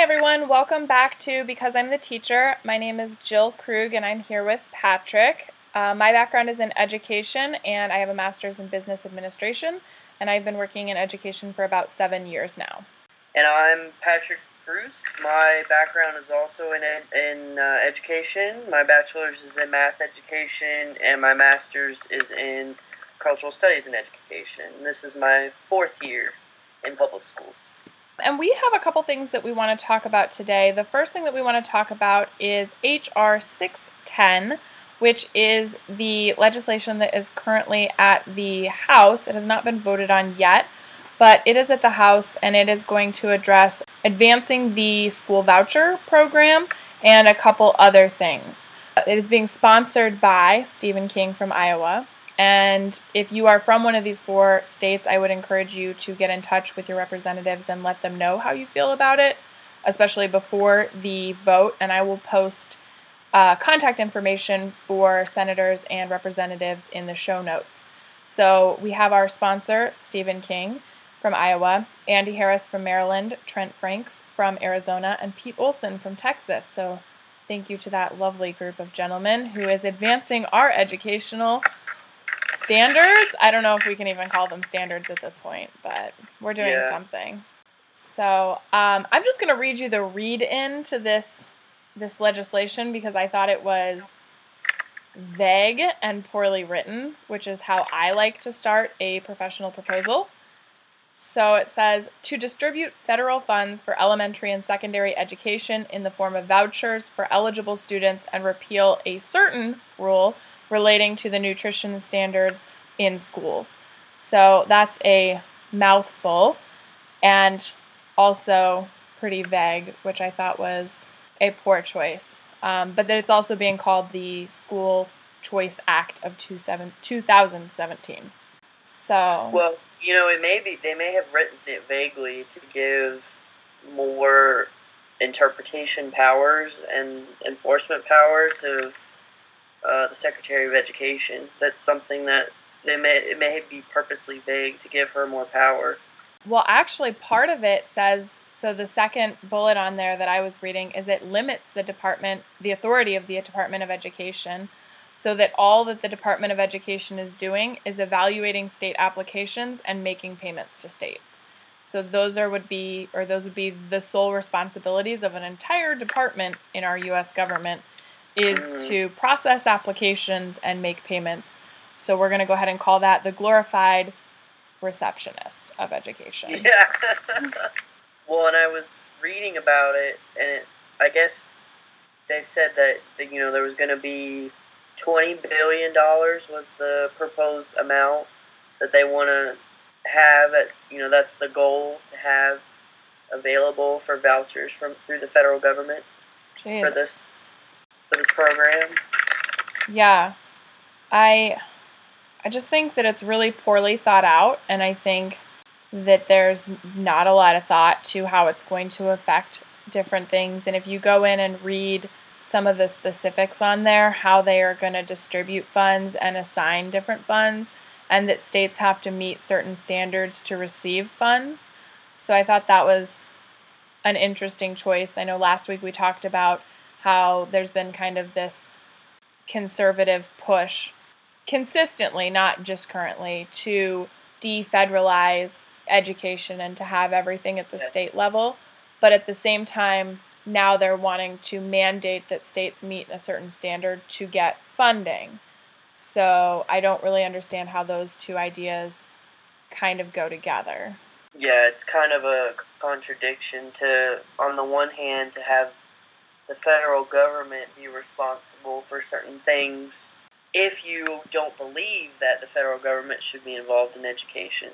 Everyone. Welcome back to Because I'm the Teacher. My name is Jill Krug, and I'm here with Patrick. Uh, my background is in education, and I have a master's in business administration, and I've been working in education for about seven years now. And I'm Patrick Cruz. My background is also in in uh, education. My bachelor's is in math education, and my master's is in cultural studies and education. This is my fourth year in public schools. And we have a couple things that we want to talk about today. The first thing that we want to talk about is H.R. 610, which is the legislation that is currently at the House. It has not been voted on yet, but it is at the House and it is going to address advancing the school voucher program and a couple other things. It is being sponsored by Stephen King from Iowa. And if you are from one of these four states, I would encourage you to get in touch with your representatives and let them know how you feel about it, especially before the vote. And I will post uh, contact information for senators and representatives in the show notes. So we have our sponsor, Stephen King from Iowa, Andy Harris from Maryland, Trent Franks from Arizona, and Pete Olson from Texas. So thank you to that lovely group of gentlemen who is advancing our educational standards. I don't know if we can even call them standards at this point, but we're doing Yeah. something. So um, I'm just going to read you the read in to this this legislation because I thought it was vague and poorly written, which is how I like to start a professional proposal. So it says to distribute federal funds for elementary and secondary education in the form of vouchers for eligible students and repeal a certain rule relating to the nutrition standards in schools. So that's a mouthful and also pretty vague, which I thought was a poor choice. Um, but that it's also being called the School Choice Act of 27 2017. So, Well, you know, it may be they may have written it vaguely to give more interpretation powers and enforcement power to uh, the Secretary of Education. That's something that they may it may be purposely vague to give her more power. Well, actually, part of it says so. The second bullet on there that I was reading is it limits the department, the authority of the Department of Education, so that all that the Department of Education is doing is evaluating state applications and making payments to states. So those are would be or those would be the sole responsibilities of an entire department in our U.S. government is to process applications and make payments. So we're going to go ahead and call that the glorified receptionist of education. Yeah. well, and I was reading about it, and it, I guess they said that, that you know there was going to be twenty billion dollars was the proposed amount that they want to have. At you know that's the goal to have available for vouchers from through the federal government Jeez. for this this program. Yeah. I I just think that it's really poorly thought out and I think that there's not a lot of thought to how it's going to affect different things and if you go in and read some of the specifics on there how they are going to distribute funds and assign different funds and that states have to meet certain standards to receive funds. So I thought that was an interesting choice. I know last week we talked about how there's been kind of this conservative push consistently, not just currently, to defederalize education and to have everything at the Yes. state level. But at the same time, now they're wanting to mandate that states meet a certain standard to get funding. So I don't really understand how those two ideas kind of go together. Yeah, it's kind of a contradiction to, on the one hand, to have the federal government be responsible for certain things if you don't believe that the federal government should be involved in education.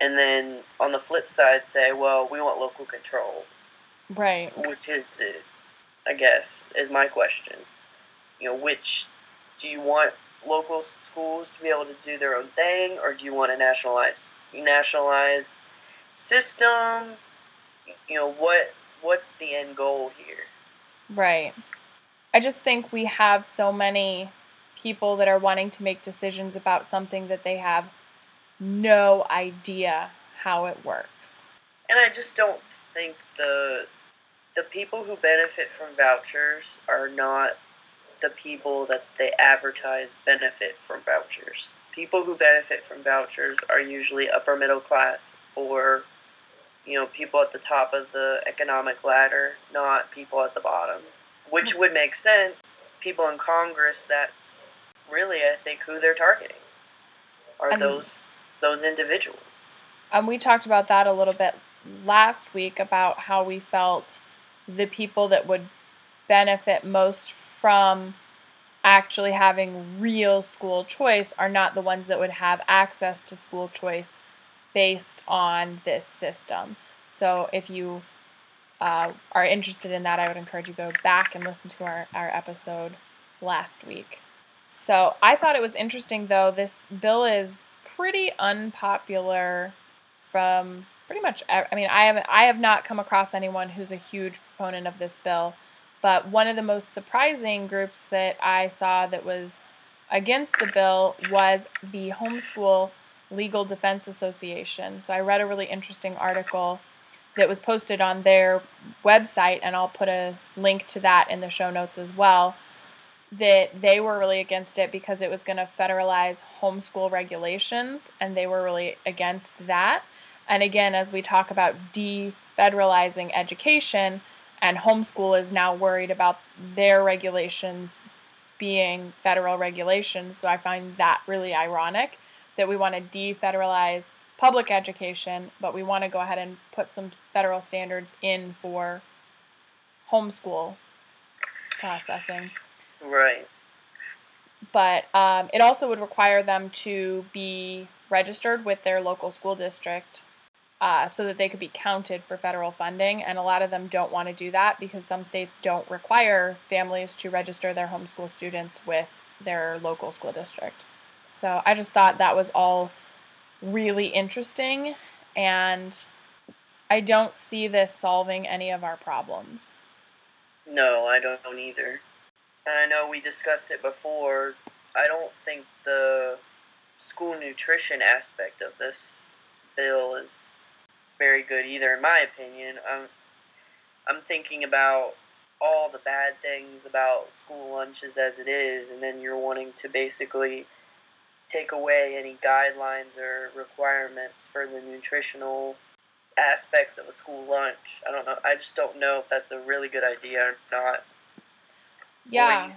And then on the flip side, say, well, we want local control. Right. Which is it? I guess, is my question. You know, which do you want local schools to be able to do their own thing, or do you want a nationalized nationalized system? You know, what what's the end goal here? Right. I just think we have so many people that are wanting to make decisions about something that they have no idea how it works. And I just don't think the the people who benefit from vouchers are not the people that they advertise benefit from vouchers. People who benefit from vouchers are usually upper middle class or you know people at the top of the economic ladder, not people at the bottom. Which would make sense. People in Congress that's really I think who they're targeting are And- those those individuals. And we talked about that a little bit last week about how we felt the people that would benefit most from actually having real school choice are not the ones that would have access to school choice based on this system. So if you uh, are interested in that, I would encourage you go back and listen to our, our episode last week. So I thought it was interesting, though. This bill is pretty unpopular from pretty much. I mean, I haven't. I have not come across anyone who's a huge proponent of this bill. But one of the most surprising groups that I saw that was against the bill was the Homeschool Legal Defense Association. So I read a really interesting article that was posted on their website, and I'll put a link to that in the show notes as well. That they were really against it because it was going to federalize homeschool regulations, and they were really against that. And again, as we talk about defederalizing education, and homeschool is now worried about their regulations being federal regulations. So I find that really ironic that we want to defederalize public education, but we want to go ahead and put some federal standards in for homeschool processing. Right. But um, it also would require them to be registered with their local school district uh, so that they could be counted for federal funding. And a lot of them don't want to do that because some states don't require families to register their homeschool students with their local school district. So I just thought that was all really interesting. And I don't see this solving any of our problems. No, I don't either. And I know we discussed it before. I don't think the school nutrition aspect of this bill is very good either, in my opinion. I'm, I'm thinking about all the bad things about school lunches as it is, and then you're wanting to basically take away any guidelines or requirements for the nutritional aspects of a school lunch. I don't know. I just don't know if that's a really good idea or not. Yeah.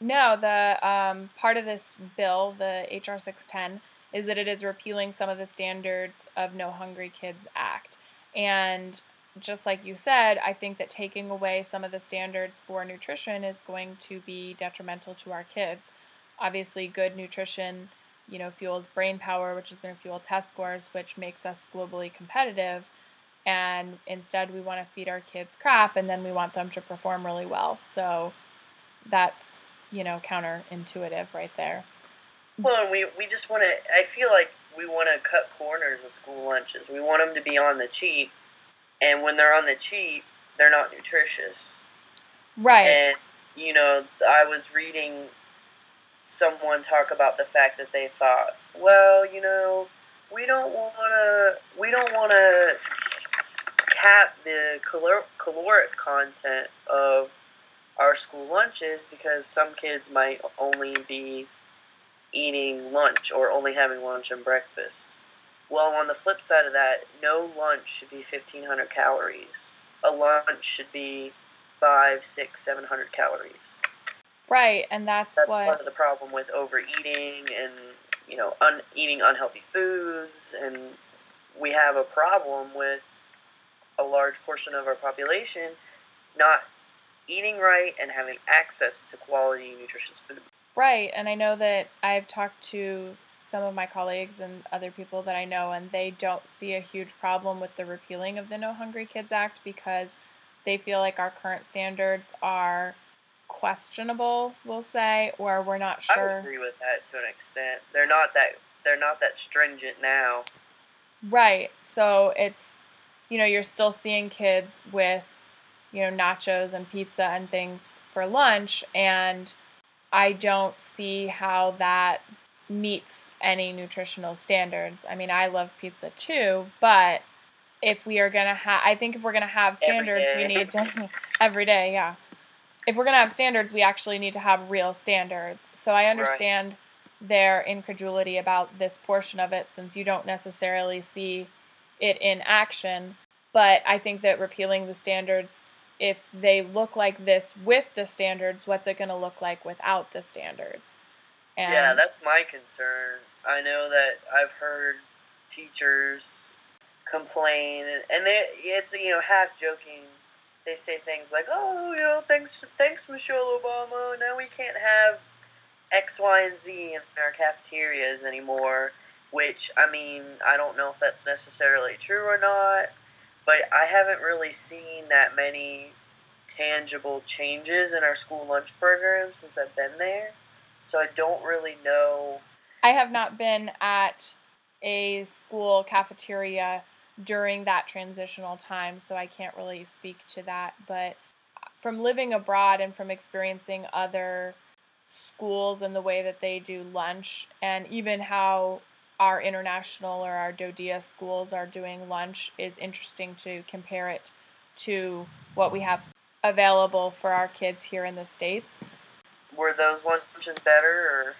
No, the um, part of this bill, the HR 610, is that it is repealing some of the standards of No Hungry Kids Act. And just like you said, I think that taking away some of the standards for nutrition is going to be detrimental to our kids. Obviously, good nutrition, you know, fuels brain power, which is going to fuel test scores, which makes us globally competitive. And instead, we want to feed our kids crap, and then we want them to perform really well. So that's you know counterintuitive right there. Well, and we, we just want to, I feel like we want to cut corners with school lunches. We want them to be on the cheap. And when they're on the cheap, they're not nutritious. Right. And, you know, I was reading someone talk about the fact that they thought, well, you know, we don't want to, we don't want to cap the calor- caloric content of our school lunches because some kids might only be eating lunch or only having lunch and breakfast. Well, on the flip side of that, no lunch should be 1,500 calories. A lunch should be five, six, seven hundred calories. Right, and that's, That's what part of the problem with overeating and you know un- eating unhealthy foods, and we have a problem with a large portion of our population not eating right and having access to quality, nutritious food. right, and I know that I've talked to some of my colleagues and other people that I know, and they don't see a huge problem with the repealing of the No Hungry Kids Act because they feel like our current standards are questionable, we'll say, or we're not sure. would agree with that to an extent. They're not that they're not that stringent now. Right. So it's, you know, you're still seeing kids with, you know, nachos and pizza and things for lunch. And I don't see how that meets any nutritional standards. I mean, I love pizza too, but if we are going to have, I think if we're going to have standards, we need to, every day, yeah. If we're going to have standards, we actually need to have real standards. So I understand right. their incredulity about this portion of it since you don't necessarily see it in action. But I think that repealing the standards, if they look like this with the standards, what's it going to look like without the standards? And yeah, that's my concern. I know that I've heard teachers complain, and they it's you know half joking. They say things like, "Oh, you know, thanks, thanks, Michelle Obama. Now we can't have X, Y, and Z in our cafeterias anymore." Which I mean, I don't know if that's necessarily true or not, but I haven't really seen that many tangible changes in our school lunch program since I've been there. So I don't really know. I have not been at a school cafeteria during that transitional time, so I can't really speak to that. But from living abroad and from experiencing other schools and the way that they do lunch, and even how our international or our DoDEA schools are doing lunch, is interesting to compare it to what we have available for our kids here in the States. Were those lunches better or?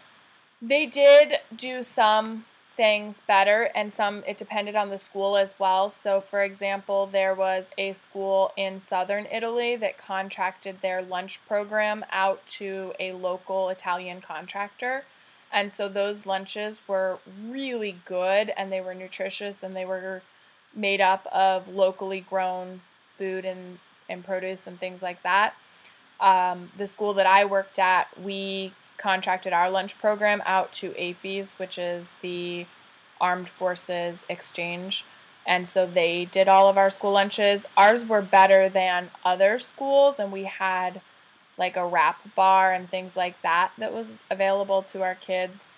They did do some things better and some it depended on the school as well. So for example, there was a school in southern Italy that contracted their lunch program out to a local Italian contractor. And so those lunches were really good and they were nutritious and they were made up of locally grown food and, and produce and things like that. Um, the school that I worked at, we contracted our lunch program out to AAFES, which is the Armed Forces Exchange. And so they did all of our school lunches. Ours were better than other schools, and we had like a wrap bar and things like that that was available to our kids.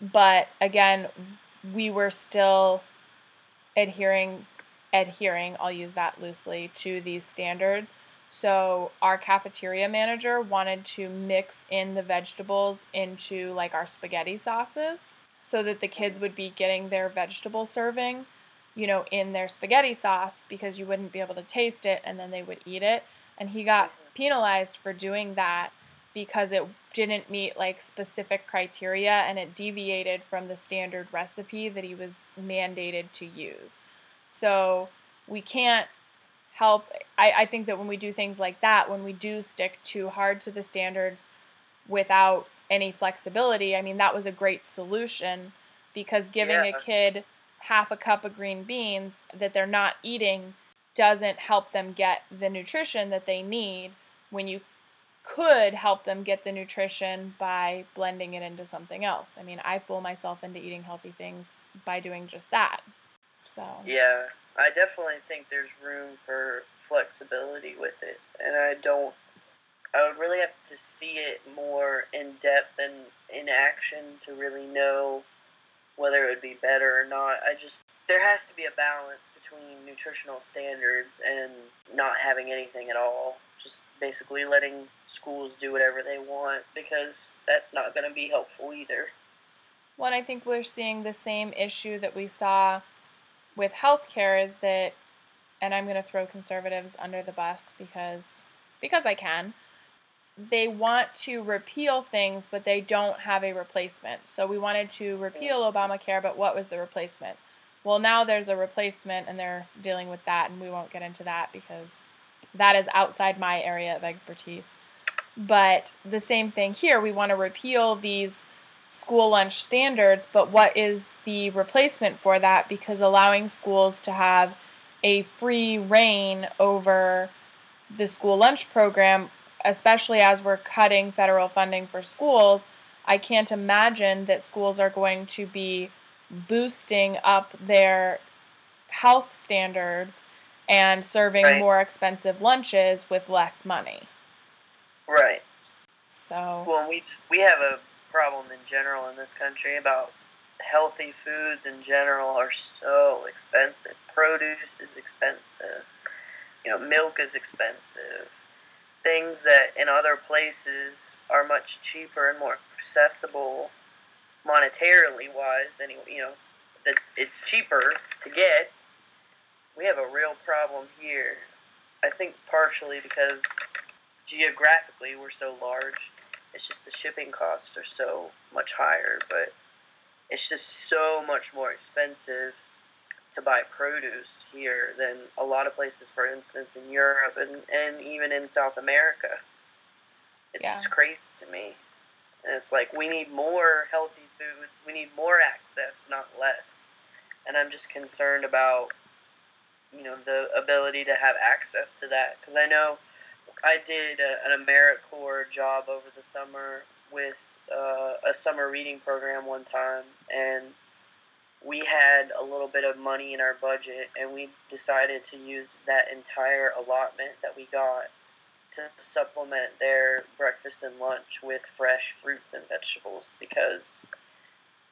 But again, we were still adhering adhering, I'll use that loosely, to these standards so our cafeteria manager wanted to mix in the vegetables into like our spaghetti sauces so that the kids would be getting their vegetable serving, you know, in their spaghetti sauce because you wouldn't be able to taste it and then they would eat it. And he got penalized for doing that because it didn't meet like specific criteria and it deviated from the standard recipe that he was mandated to use. So we can't help. I, I think that when we do things like that, when we do stick too hard to the standards without any flexibility, I mean, that was a great solution because giving yeah. a kid half a cup of green beans that they're not eating doesn't help them get the nutrition that they need when you could help them get the nutrition by blending it into something else. I mean, I fool myself into eating healthy things by doing just that. So Yeah. I definitely think there's room for flexibility with it, and I don't. I would really have to see it more in depth and in action to really know whether it would be better or not. I just there has to be a balance between nutritional standards and not having anything at all. Just basically letting schools do whatever they want because that's not going to be helpful either. Well, I think we're seeing the same issue that we saw with healthcare is that, and I'm going to throw conservatives under the bus because because I can. They want to repeal things, but they don't have a replacement. So we wanted to repeal Obamacare, but what was the replacement? Well, now there's a replacement, and they're dealing with that, and we won't get into that because that is outside my area of expertise. But the same thing here, we want to repeal these school lunch standards, but what is the replacement for that? Because allowing schools to have a free reign over the school lunch program, especially as we're cutting federal funding for schools, I can't imagine that schools are going to be boosting up their health standards and serving right. more expensive lunches with less money. Right. So well, we we have a problem in general in this country about healthy foods in general are so expensive. Produce is expensive. You know, milk is expensive. Things that in other places are much cheaper and more accessible monetarily wise anyway, you know, that it's cheaper to get. we have a real problem here. I think partially because geographically we're so large. It's just the shipping costs are so much higher, but it's just so much more expensive to buy produce here than a lot of places, for instance, in Europe and, and even in South America. It's yeah. just crazy to me. And it's like we need more healthy foods, we need more access, not less. And I'm just concerned about, you know, the ability to have access to that. Because I know I did a, an AmeriCorps job over the summer with uh, a summer reading program one time, and we had a little bit of money in our budget, and we decided to use that entire allotment that we got to supplement their breakfast and lunch with fresh fruits and vegetables because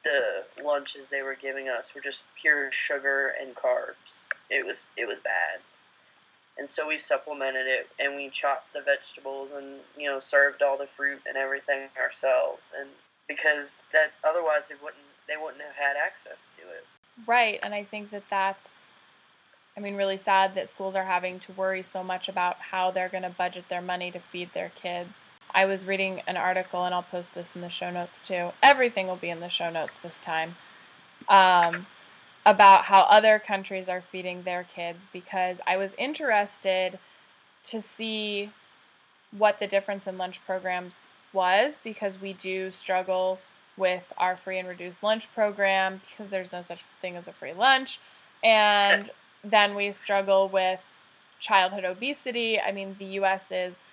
the lunches they were giving us were just pure sugar and carbs. It was it was bad. And so we supplemented it and we chopped the vegetables and you know served all the fruit and everything ourselves and because that otherwise they wouldn't they wouldn't have had access to it. Right, and I think that that's I mean really sad that schools are having to worry so much about how they're going to budget their money to feed their kids. I was reading an article and I'll post this in the show notes too. Everything will be in the show notes this time. Um, about how other countries are feeding their kids because I was interested to see what the difference in lunch programs was because we do struggle with our free and reduced lunch program because there's no such thing as a free lunch. And then we struggle with childhood obesity. I mean, the US is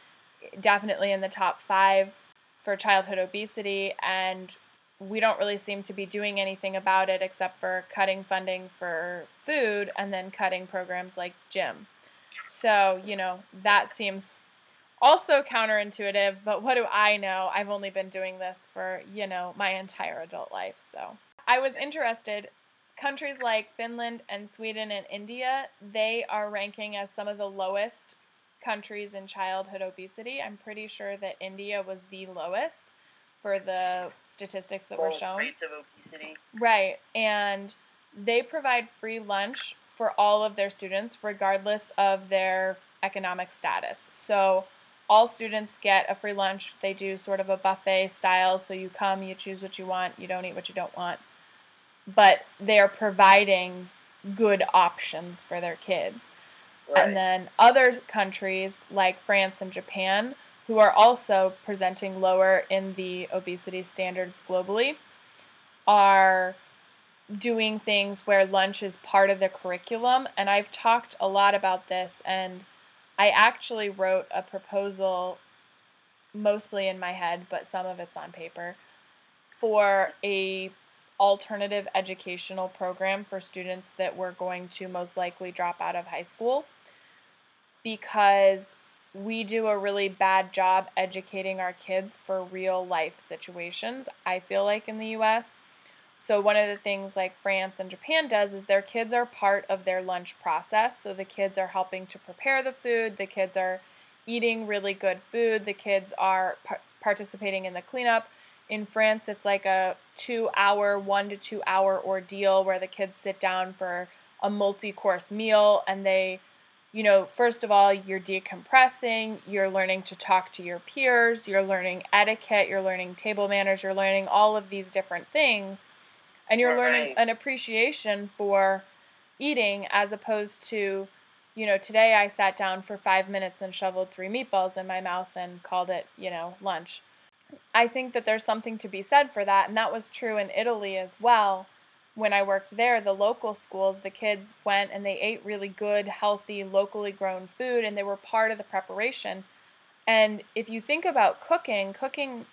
definitely in the top five for childhood obesity, and we don't really seem to be doing anything about it except for cutting funding for food and then cutting programs like gym. So, you know, that seems also counterintuitive, but what do I know? I've only been doing this for, you know, my entire adult life. So, I was interested countries like Finland and Sweden and India, they are ranking as some of the lowest countries in childhood obesity. I'm pretty sure that India was the lowest for the statistics that were shown. Rates of obesity. Right, and they provide free lunch for all of their students, regardless of their economic status. So all students get a free lunch. They do sort of a buffet style, so you come, you choose what you want, you don't eat what you don't want. But they are providing good options for their kids. Right. And then other countries like France and Japan who are also presenting lower in the obesity standards globally, are doing things where lunch is part of the curriculum. And I've talked a lot about this, and I actually wrote a proposal, mostly in my head, but some of it's on paper, for a alternative educational program for students that were going to most likely drop out of high school because we do a really bad job educating our kids for real life situations, I feel like, in the US. So, one of the things like France and Japan does is their kids are part of their lunch process. So, the kids are helping to prepare the food, the kids are eating really good food, the kids are par- participating in the cleanup. In France, it's like a two hour, one to two hour ordeal where the kids sit down for a multi course meal and they you know, first of all, you're decompressing, you're learning to talk to your peers, you're learning etiquette, you're learning table manners, you're learning all of these different things. And you're right. learning an appreciation for eating as opposed to, you know, today I sat down for five minutes and shoveled three meatballs in my mouth and called it, you know, lunch. I think that there's something to be said for that, and that was true in Italy as well when I worked there, the local schools, the kids went and they ate really good, healthy, locally grown food and they were part of the preparation. And if you think about cooking, cooking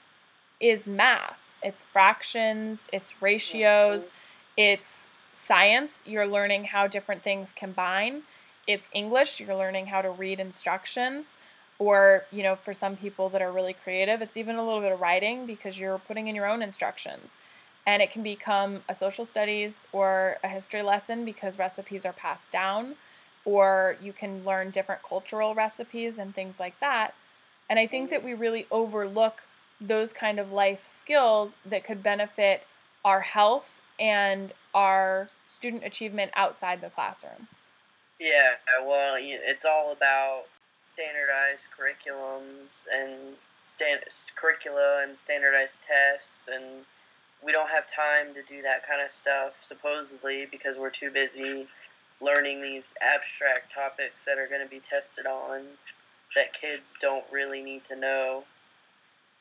is math. It's fractions, it's ratios, it's science. You're learning how different things combine. It's English, you're learning how to read instructions. Or, you know, for some people that are really creative, it's even a little bit of writing because you're putting in your own instructions and it can become a social studies or a history lesson because recipes are passed down or you can learn different cultural recipes and things like that. And i think that we really overlook those kind of life skills that could benefit our health and our student achievement outside the classroom. Yeah, well, it's all about standardized curriculums and stand, curricula and standardized tests and we don't have time to do that kind of stuff supposedly because we're too busy learning these abstract topics that are going to be tested on that kids don't really need to know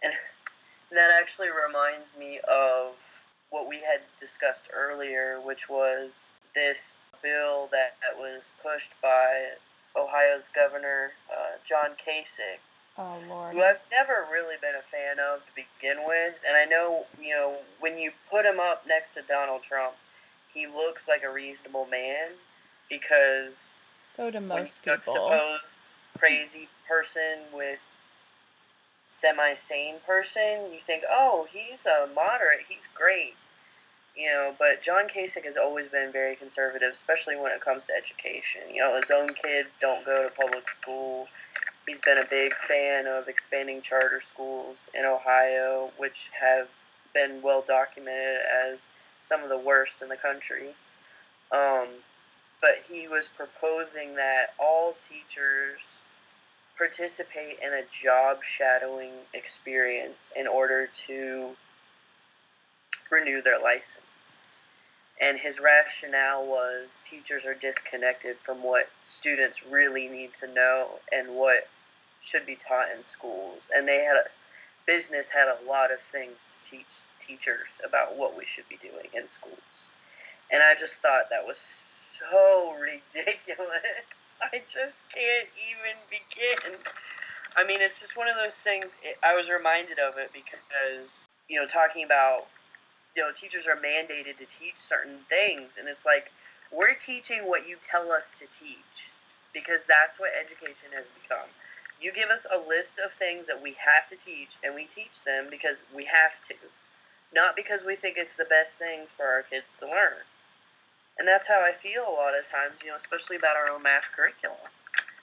and that actually reminds me of what we had discussed earlier which was this bill that, that was pushed by Ohio's governor uh, John Kasich. Oh Lord. Who I've never really been a fan of to begin with, and I know you know when you put him up next to Donald Trump, he looks like a reasonable man because so do most when people. Suppose crazy person with semi-sane person, you think, oh, he's a moderate, he's great you know, but John Kasich has always been very conservative, especially when it comes to education. You know, his own kids don't go to public school. He's been a big fan of expanding charter schools in Ohio, which have been well documented as some of the worst in the country. Um, but he was proposing that all teachers participate in a job shadowing experience in order to renew their license. And his rationale was teachers are disconnected from what students really need to know and what should be taught in schools. And they had a, business had a lot of things to teach teachers about what we should be doing in schools. And I just thought that was so ridiculous. I just can't even begin. I mean, it's just one of those things. I was reminded of it because, you know, talking about you know teachers are mandated to teach certain things and it's like we're teaching what you tell us to teach because that's what education has become. You give us a list of things that we have to teach and we teach them because we have to not because we think it's the best things for our kids to learn. And that's how i feel a lot of times you know especially about our own math curriculum.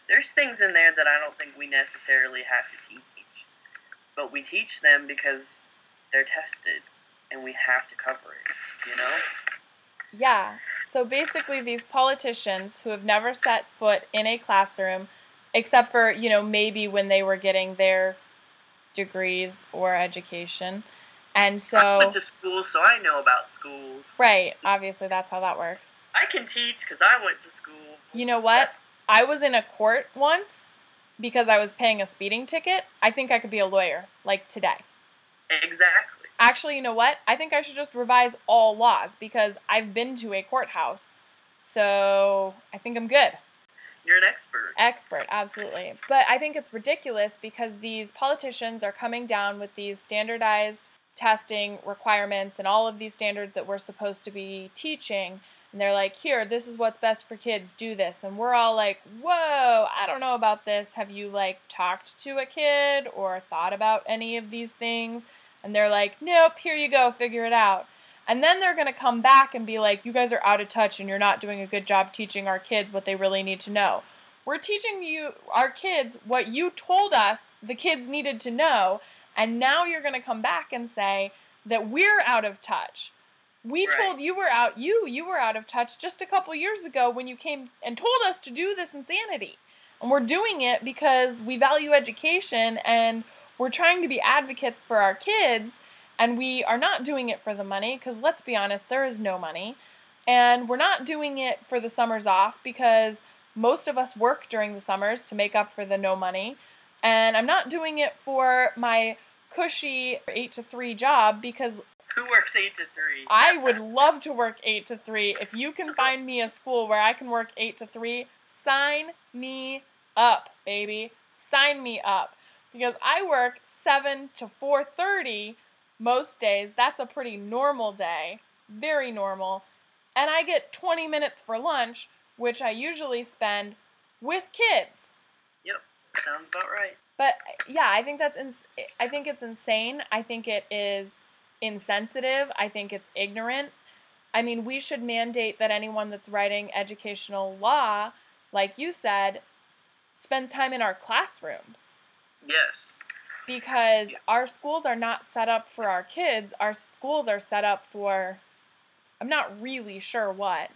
There's things in there that i don't think we necessarily have to teach but we teach them because they're tested and we have to cover it, you know? Yeah. So basically, these politicians who have never set foot in a classroom, except for, you know, maybe when they were getting their degrees or education. And so. I went to school, so I know about schools. Right. Obviously, that's how that works. I can teach because I went to school. You know what? I was in a court once because I was paying a speeding ticket. I think I could be a lawyer, like today. Exactly. Actually, you know what? I think I should just revise all laws because I've been to a courthouse. So I think I'm good. You're an expert. Expert, absolutely. But I think it's ridiculous because these politicians are coming down with these standardized testing requirements and all of these standards that we're supposed to be teaching. And they're like, here, this is what's best for kids, do this. And we're all like, whoa, I don't know about this. Have you like talked to a kid or thought about any of these things? And they're like, nope, here you go, figure it out. And then they're going to come back and be like, you guys are out of touch and you're not doing a good job teaching our kids what they really need to know. We're teaching you, our kids, what you told us the kids needed to know. And now you're going to come back and say that we're out of touch. We right. told you were out, you, you were out of touch just a couple years ago when you came and told us to do this insanity. And we're doing it because we value education and we're trying to be advocates for our kids and we are not doing it for the money because let's be honest, there is no money. And we're not doing it for the summers off because most of us work during the summers to make up for the no money. And I'm not doing it for my cushy 8 to 3 job because who works 8 to 3? I would love to work 8 to 3. If you can find me a school where I can work 8 to 3, sign me up, baby. Sign me up because I work 7 to 4:30 most days. That's a pretty normal day, very normal. And I get 20 minutes for lunch, which I usually spend with kids. Yep, sounds about right. But yeah, I think that's ins- I think it's insane. I think it is insensitive. I think it's ignorant. I mean, we should mandate that anyone that's writing educational law, like you said, spends time in our classrooms. Yes. Because our schools are not set up for our kids. Our schools are set up for, I'm not really sure what.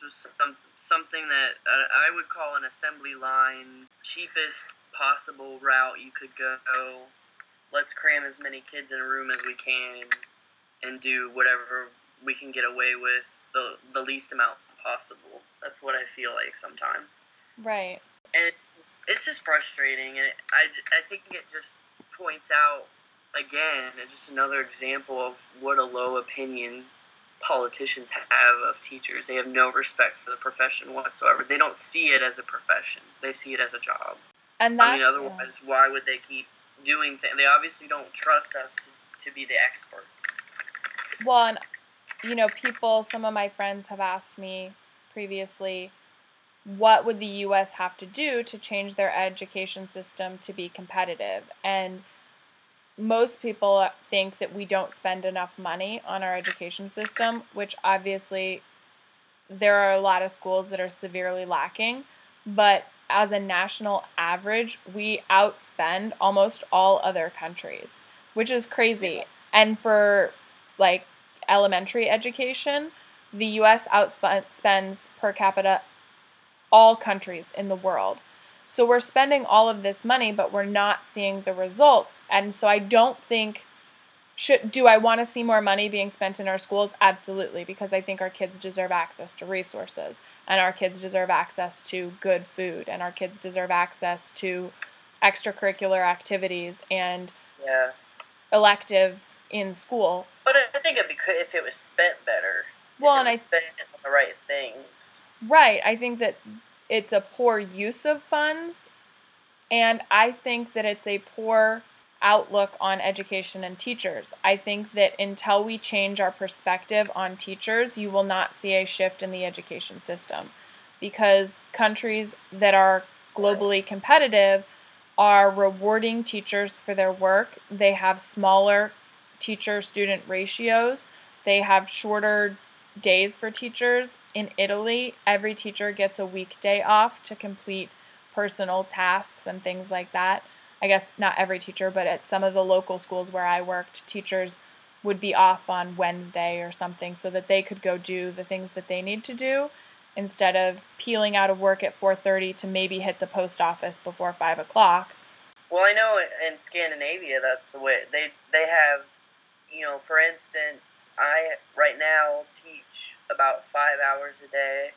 Just some, something that uh, I would call an assembly line, cheapest possible route you could go. Let's cram as many kids in a room as we can and do whatever we can get away with the, the least amount possible. That's what I feel like sometimes. Right. And it's just, it's just frustrating. And I, I think it just points out again, just another example of what a low opinion politicians have of teachers. They have no respect for the profession whatsoever. They don't see it as a profession. They see it as a job. And that's, I mean, otherwise, yeah. why would they keep doing things? They obviously don't trust us to, to be the experts. Well, and, you know, people, some of my friends have asked me previously, what would the U.S. have to do to change their education system to be competitive? And most people think that we don't spend enough money on our education system, which obviously there are a lot of schools that are severely lacking. But as a national average, we outspend almost all other countries, which is crazy. And for like elementary education, the US outspends per capita all countries in the world. So we're spending all of this money, but we're not seeing the results. And so I don't think should do I want to see more money being spent in our schools? Absolutely, because I think our kids deserve access to resources and our kids deserve access to good food and our kids deserve access to extracurricular activities and yeah. electives in school. But I think it'd be good if it was spent better. Well, and I spent on the right things. Right. I think that it's a poor use of funds, and I think that it's a poor outlook on education and teachers. I think that until we change our perspective on teachers, you will not see a shift in the education system because countries that are globally competitive are rewarding teachers for their work. They have smaller teacher student ratios, they have shorter days for teachers. In Italy, every teacher gets a weekday off to complete personal tasks and things like that. I guess not every teacher, but at some of the local schools where I worked, teachers would be off on Wednesday or something so that they could go do the things that they need to do instead of peeling out of work at 4.30 to maybe hit the post office before 5 o'clock well i know in scandinavia that's the way they they have you know, for instance, I right now teach about five hours a day,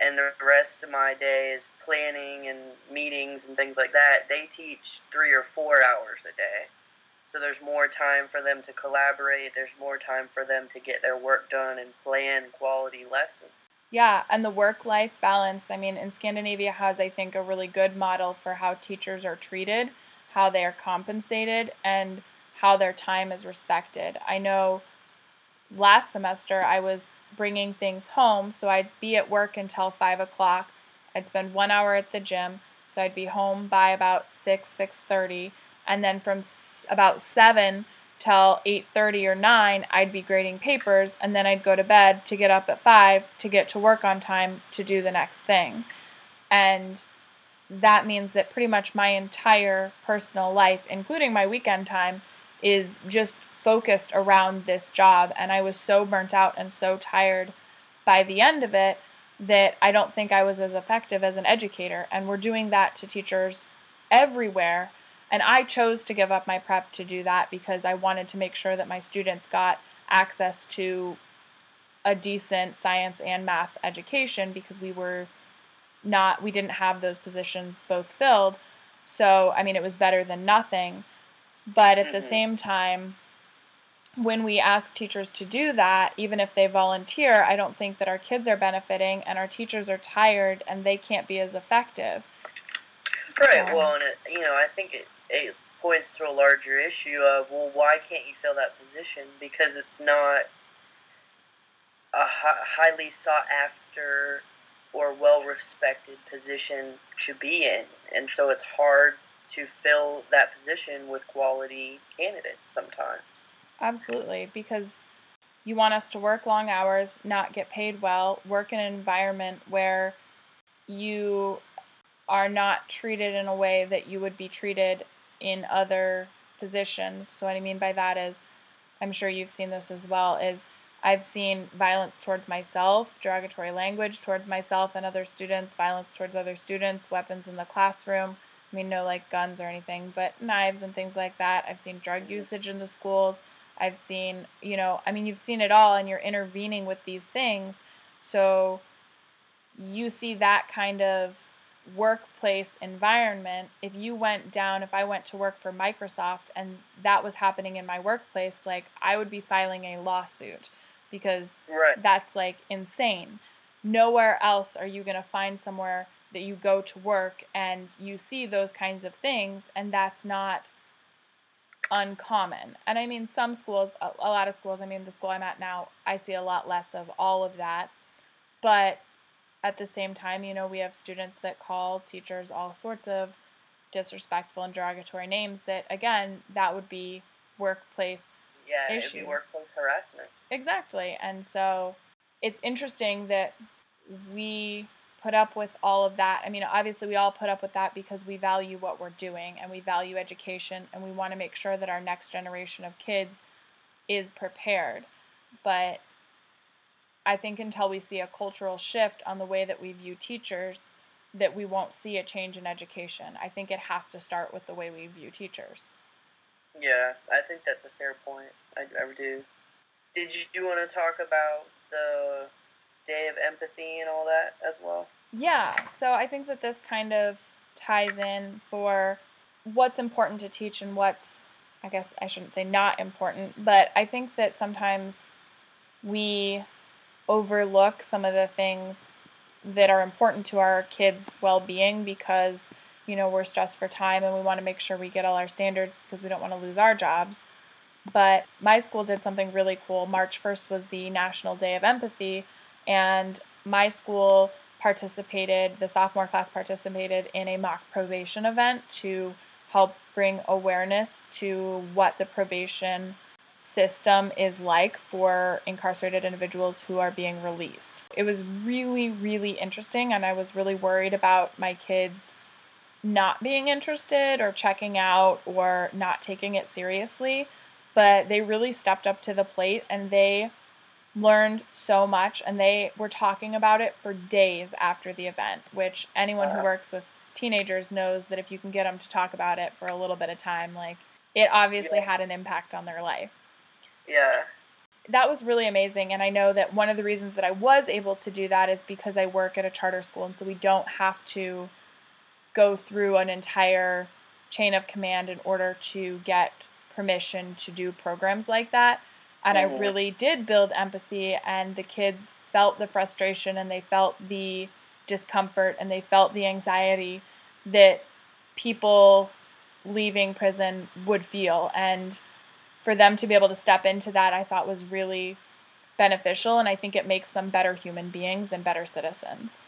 and the rest of my day is planning and meetings and things like that. They teach three or four hours a day. So there's more time for them to collaborate, there's more time for them to get their work done and plan quality lessons. Yeah, and the work life balance. I mean, in Scandinavia has I think a really good model for how teachers are treated, how they are compensated and how their time is respected. I know last semester I was bringing things home, so I'd be at work until five o'clock. I'd spend one hour at the gym, so I'd be home by about six six thirty, and then from about seven till 8:30 or 9 I'd be grading papers and then I'd go to bed to get up at 5 to get to work on time to do the next thing. And that means that pretty much my entire personal life including my weekend time is just focused around this job. And I was so burnt out and so tired by the end of it that I don't think I was as effective as an educator. And we're doing that to teachers everywhere. And I chose to give up my prep to do that because I wanted to make sure that my students got access to a decent science and math education because we were not, we didn't have those positions both filled. So, I mean, it was better than nothing. But at mm-hmm. the same time, when we ask teachers to do that, even if they volunteer, I don't think that our kids are benefiting and our teachers are tired and they can't be as effective. Right. So. Well, and it, you know, I think it, it points to a larger issue of well, why can't you fill that position? Because it's not a highly sought after or well respected position to be in, and so it's hard to fill that position with quality candidates sometimes. Absolutely, because you want us to work long hours, not get paid well, work in an environment where you are not treated in a way that you would be treated in other positions. So what I mean by that is I'm sure you've seen this as well is I've seen violence towards myself, derogatory language towards myself and other students, violence towards other students, weapons in the classroom. I mean, no like guns or anything, but knives and things like that. I've seen drug usage in the schools. I've seen, you know, I mean, you've seen it all and you're intervening with these things. So you see that kind of workplace environment. If you went down, if I went to work for Microsoft and that was happening in my workplace, like I would be filing a lawsuit because Right. that's like insane. Nowhere else are you going to find somewhere that you go to work and you see those kinds of things, and that's not uncommon. And I mean, some schools, a, a lot of schools, I mean, the school I'm at now, I see a lot less of all of that. But at the same time, you know, we have students that call teachers all sorts of disrespectful and derogatory names that, again, that would be workplace Yeah, it'd be workplace harassment. Exactly. And so it's interesting that we put up with all of that. I mean, obviously, we all put up with that because we value what we're doing and we value education and we want to make sure that our next generation of kids is prepared. But I think until we see a cultural shift on the way that we view teachers, that we won't see a change in education. I think it has to start with the way we view teachers. Yeah, I think that's a fair point. I, I do. Did you want to talk about the day of empathy and all that as well? Yeah, so I think that this kind of ties in for what's important to teach and what's, I guess I shouldn't say not important, but I think that sometimes we overlook some of the things that are important to our kids' well being because, you know, we're stressed for time and we want to make sure we get all our standards because we don't want to lose our jobs. But my school did something really cool. March 1st was the National Day of Empathy, and my school participated, the sophomore class participated in a mock probation event to help bring awareness to what the probation system is like for incarcerated individuals who are being released. It was really, really interesting, and I was really worried about my kids not being interested or checking out or not taking it seriously. But they really stepped up to the plate and they learned so much and they were talking about it for days after the event, which anyone who uh-huh. works with teenagers knows that if you can get them to talk about it for a little bit of time, like it obviously Yeah. had an impact on their life Yeah. that was really amazing and i know that one of the reasons that i was able to do that is because i work at a charter school and so we don't have to go through an entire chain of command in order to get permission to do programs like that and i Mhm. really did build empathy and the kids felt the frustration and they felt the discomfort and they felt the anxiety that people leaving prison would feel and for them to be able to step into that I thought was really beneficial and I think it makes them better human beings and better citizens.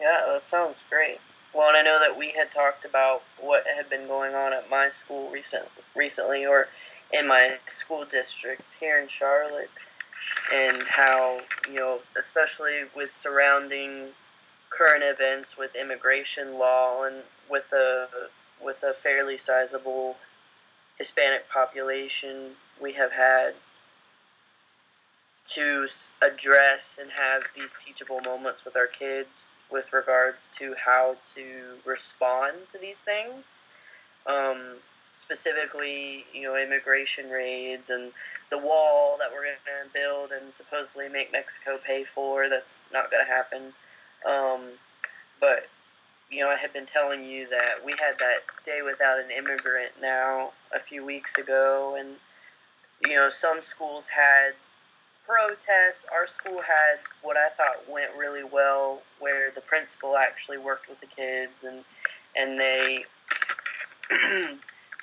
Yeah, that sounds great. Well, and I know that we had talked about what had been going on at my school recent, recently, or in my school district here in Charlotte, and how you know, especially with surrounding current events with immigration law and with a with a fairly sizable Hispanic population, we have had to address and have these teachable moments with our kids with regards to how to respond to these things. Um, specifically, you know, immigration raids and the wall that we're going to build and supposedly make Mexico pay for. That's not going to happen. Um, but, you know, I had been telling you that we had that day without an immigrant now a few weeks ago, and, you know, some schools had protests. Our school had what I thought went really well, where the principal actually worked with the kids and and they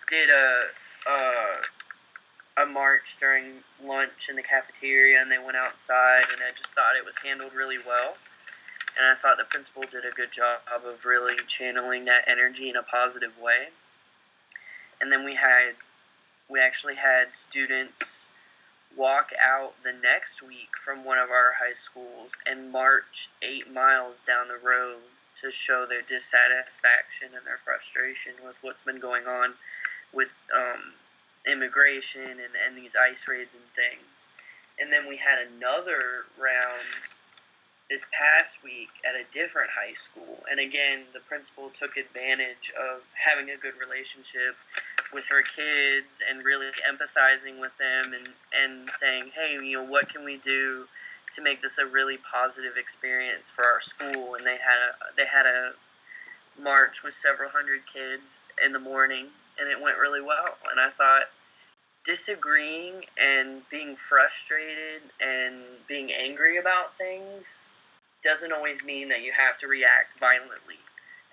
did a, a a march during lunch in the cafeteria, and they went outside, and I just thought it was handled really well. And I thought the principal did a good job of really channeling that energy in a positive way. And then we had we actually had students walk out the next week from one of our high schools and march eight miles down the road to show their dissatisfaction and their frustration with what's been going on with um, immigration and, and these ice raids and things. And then we had another round this past week at a different high school. And again, the principal took advantage of having a good relationship with her kids and really empathizing with them and, and saying, hey, you know, what can we do to make this a really positive experience for our school? And they had a, they had a march with several hundred kids in the morning and it went really well. And I thought, disagreeing and being frustrated and being angry about things doesn't always mean that you have to react violently.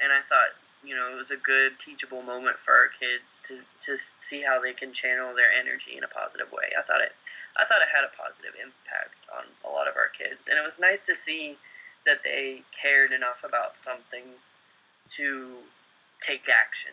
And I thought, you know, it was a good teachable moment for our kids to, to see how they can channel their energy in a positive way. I thought it I thought it had a positive impact on a lot of our kids. And it was nice to see that they cared enough about something to take action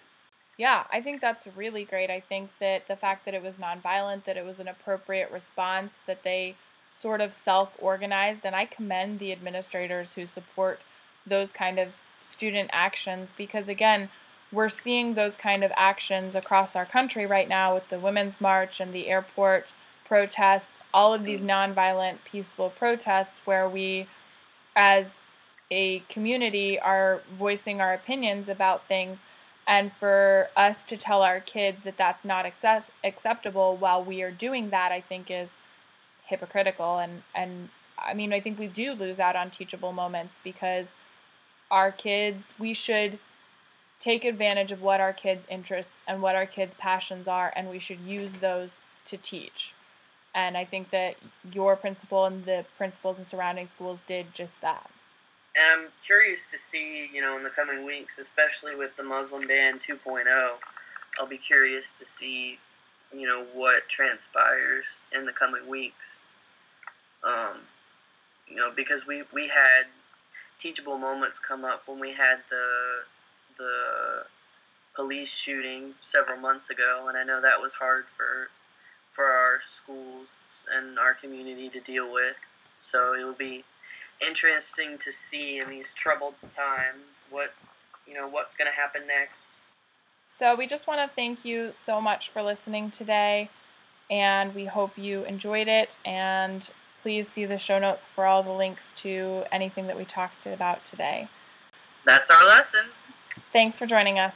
yeah, I think that's really great. I think that the fact that it was nonviolent, that it was an appropriate response, that they sort of self organized, and I commend the administrators who support those kind of student actions because, again, we're seeing those kind of actions across our country right now with the Women's March and the airport protests, all of these nonviolent, peaceful protests where we, as a community, are voicing our opinions about things and for us to tell our kids that that's not access- acceptable while we are doing that i think is hypocritical and and i mean i think we do lose out on teachable moments because our kids we should take advantage of what our kids interests and what our kids passions are and we should use those to teach. And i think that your principal and the principals in surrounding schools did just that and I'm curious to see, you know, in the coming weeks, especially with the Muslim ban 2.0, I'll be curious to see, you know, what transpires in the coming weeks. Um, you know, because we, we had teachable moments come up when we had the the police shooting several months ago, and I know that was hard for for our schools and our community to deal with. So it will be interesting to see in these troubled times what you know what's going to happen next. So we just want to thank you so much for listening today and we hope you enjoyed it and please see the show notes for all the links to anything that we talked about today. That's our lesson. Thanks for joining us.